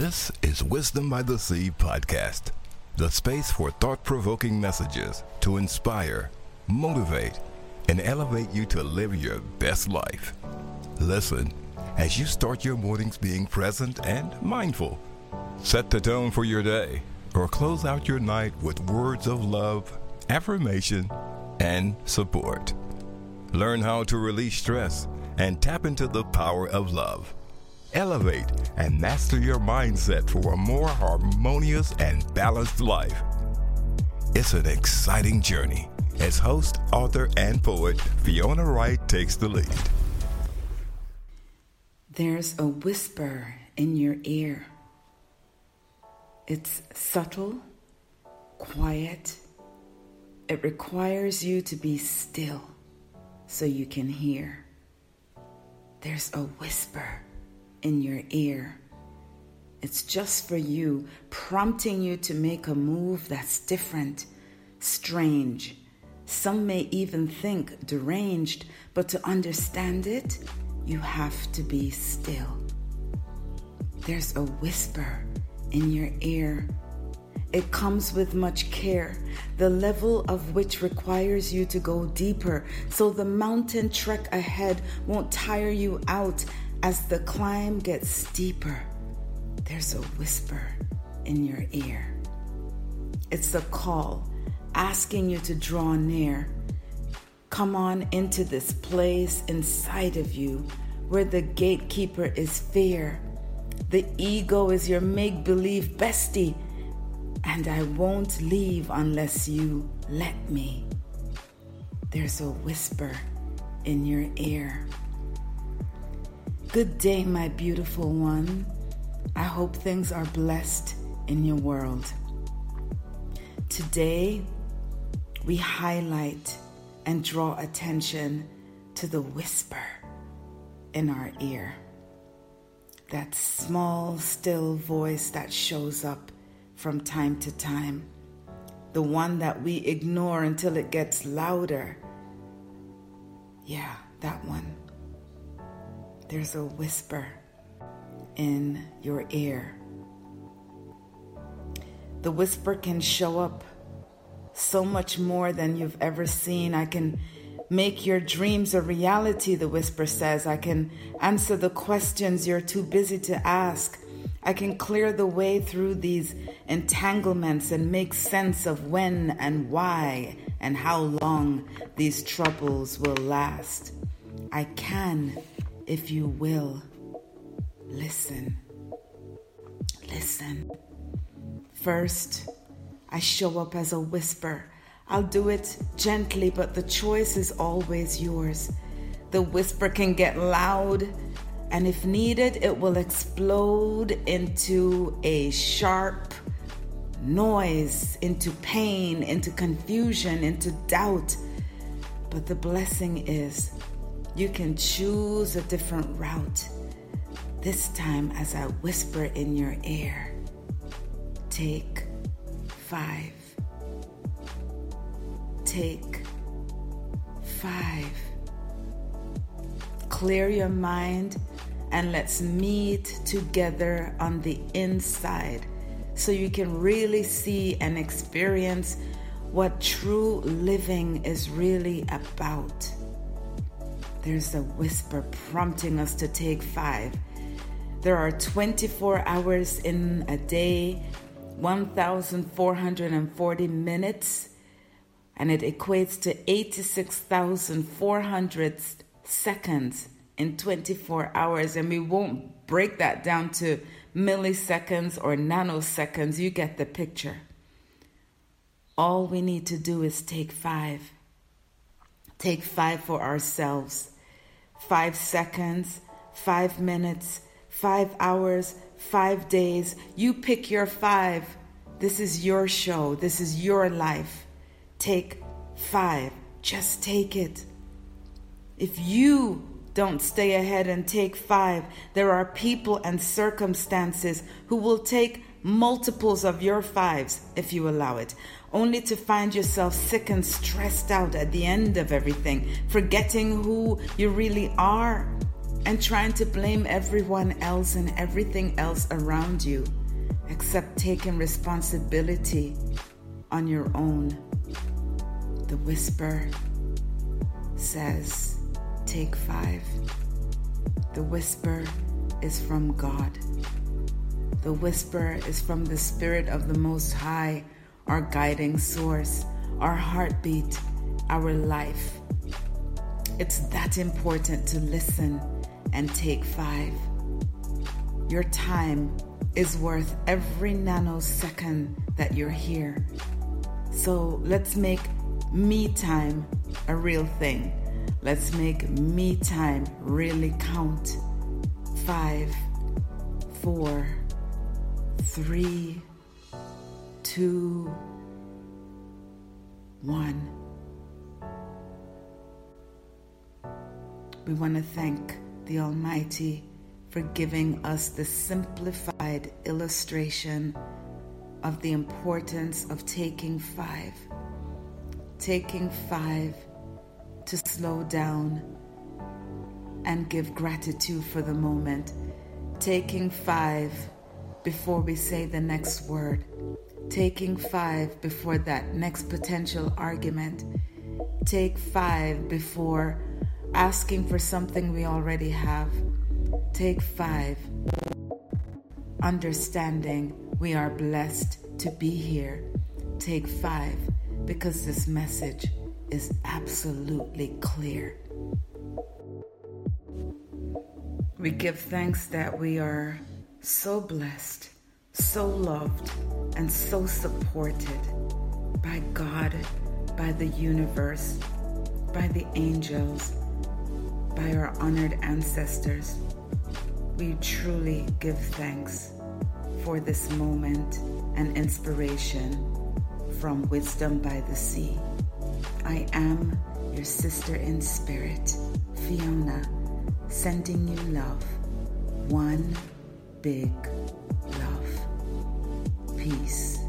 This is Wisdom by the Sea podcast, the space for thought provoking messages to inspire, motivate, and elevate you to live your best life. Listen as you start your mornings being present and mindful. Set the tone for your day or close out your night with words of love, affirmation, and support. Learn how to release stress and tap into the power of love. Elevate and master your mindset for a more harmonious and balanced life. It's an exciting journey as host, author, and poet Fiona Wright takes the lead. There's a whisper in your ear. It's subtle, quiet. It requires you to be still so you can hear. There's a whisper in your ear. It's just for you, prompting you to make a move that's different, strange. Some may even think deranged, but to understand it, you have to be still. There's a whisper in your ear. It comes with much care, the level of which requires you to go deeper, so the mountain trek ahead won't tire you out as the climb gets steeper, there's a whisper in your ear. It's a call asking you to draw near. Come on into this place inside of you where the gatekeeper is fear. The ego is your make believe bestie, and I won't leave unless you let me. There's a whisper in your ear. Good day, my beautiful one. I hope things are blessed in your world. Today, we highlight and draw attention to the whisper in our ear. That small, still voice that shows up from time to time. The one that we ignore until it gets louder. Yeah, that one there's a whisper in your ear. The whisper can show up so much more than you've ever seen. I can make your dreams a reality, the whisper says. I can answer the questions you're too busy to ask. I can clear the way through these entanglements and make sense of when and why and how long these troubles will last. I can if you will, listen. Listen. First, I show up as a whisper. I'll do it gently, but the choice is always yours. The whisper can get loud, and if needed, it will explode into a sharp noise, into pain, into confusion, into doubt. But the blessing is you can choose a different route. This time, as I whisper in your ear, take five. Take five. Clear your mind and let's meet together on the inside so you can really see and experience what true living is really about. There's a whisper prompting us to take five. There are 24 hours in a day, 1,440 minutes, and it equates to 86,400 seconds in 24 hours. And we won't break that down to milliseconds or nanoseconds. You get the picture. All we need to do is take five. Take five for ourselves. Five seconds, five minutes, five hours, five days. You pick your five. This is your show. This is your life. Take five. Just take it. If you don't stay ahead and take five, there are people and circumstances who will take multiples of your fives if you allow it only to find yourself sick and stressed out at the end of everything, forgetting who you really are. and trying to blame everyone else and everything else around you, except taking responsibility on your own. The whisper says, Take five. The whisper is from God. The whisper is from the Spirit of the Most High, our guiding source, our heartbeat, our life. It's that important to listen and take five. Your time is worth every nanosecond that you're here. So let's make me time a real thing. Let's make me time really count. Five, four, three, two, one. We want to thank the Almighty for giving us the simplified illustration of the importance of taking five. Taking five to slow down and give gratitude for the moment. Taking five before we say the next word. Taking five before that next potential argument. Take five before asking for something we already have. Take five. Understanding we are blessed to be here. Take five because this message is absolutely clear. We give thanks that we are so blessed, so loved, and so supported by God, by the universe, by the angels, by our honored ancestors. We truly give thanks for this moment and inspiration from Wisdom by the Sea. I am your sister in spirit, Fiona, sending you love. One big love. Peace.